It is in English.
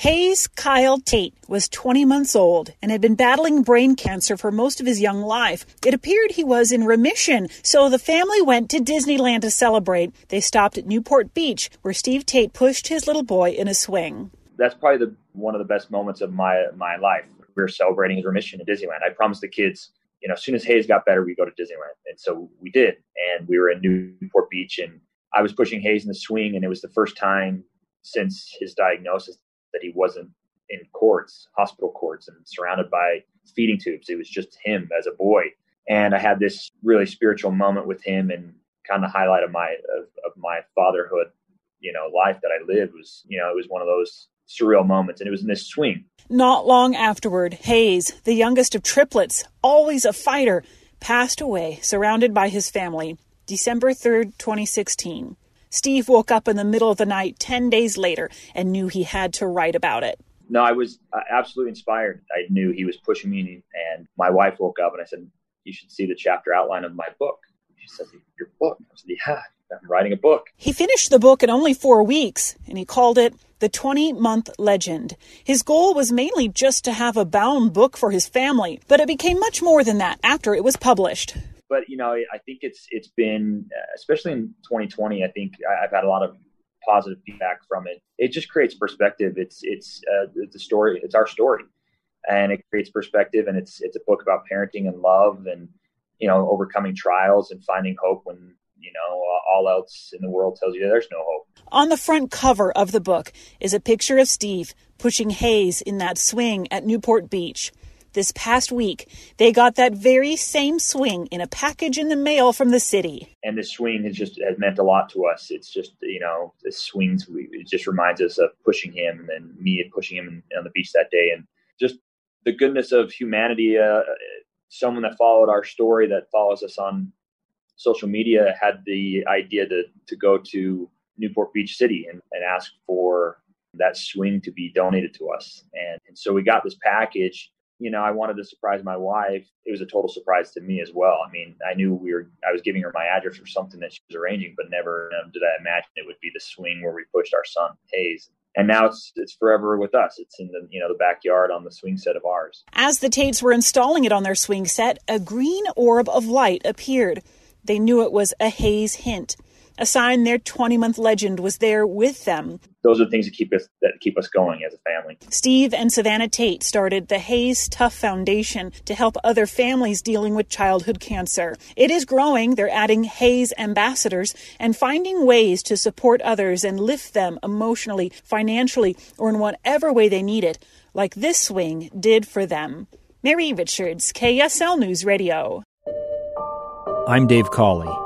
Hayes Kyle Tate was 20 months old and had been battling brain cancer for most of his young life. It appeared he was in remission, so the family went to Disneyland to celebrate. They stopped at Newport Beach, where Steve Tate pushed his little boy in a swing. That's probably the, one of the best moments of my my life. We were celebrating his remission at Disneyland. I promised the kids, you know, as soon as Hayes got better, we go to Disneyland, and so we did. And we were in Newport Beach, and I was pushing Hayes in the swing, and it was the first time since his diagnosis that he wasn't in courts, hospital courts, and surrounded by feeding tubes. It was just him as a boy. And I had this really spiritual moment with him and kind of highlight of my of, of my fatherhood, you know, life that I lived was, you know, it was one of those surreal moments and it was in this swing. Not long afterward, Hayes, the youngest of triplets, always a fighter, passed away surrounded by his family, December 3rd, 2016. Steve woke up in the middle of the night 10 days later and knew he had to write about it. No, I was uh, absolutely inspired. I knew he was pushing me, and my wife woke up and I said, You should see the chapter outline of my book. She said, Your book? I said, Yeah, I'm writing a book. He finished the book in only four weeks, and he called it The 20 Month Legend. His goal was mainly just to have a bound book for his family, but it became much more than that after it was published but you know, I think it's it's been, especially in 2020. I think I've had a lot of positive feedback from it. It just creates perspective. It's it's uh, it's a story. It's our story, and it creates perspective. And it's it's a book about parenting and love, and you know, overcoming trials and finding hope when you know all else in the world tells you there's no hope. On the front cover of the book is a picture of Steve pushing Hayes in that swing at Newport Beach this past week, they got that very same swing in a package in the mail from the city. And this swing has just has meant a lot to us. It's just you know the swings. It just reminds us of pushing him and then me pushing him on the beach that day, and just the goodness of humanity. Uh, someone that followed our story, that follows us on social media, had the idea to to go to Newport Beach City and, and ask for that swing to be donated to us. And, and so we got this package you know, I wanted to surprise my wife. It was a total surprise to me as well. I mean, I knew we were, I was giving her my address for something that she was arranging, but never know, did I imagine it would be the swing where we pushed our son, Hayes. And now it's it's forever with us. It's in the you know the backyard on the swing set of ours. As the Tates were installing it on their swing set, a green orb of light appeared. They knew it was a Hayes hint a sign their 20 month legend was there with them. Those are the things that keep us that keep us going as a family. Steve and Savannah Tate started the Hayes Tough Foundation to help other families dealing with childhood cancer. It is growing. They're adding Hayes ambassadors and finding ways to support others and lift them emotionally, financially, or in whatever way they need it, like this swing did for them. Mary Richards, KSL News Radio. I'm Dave Cawley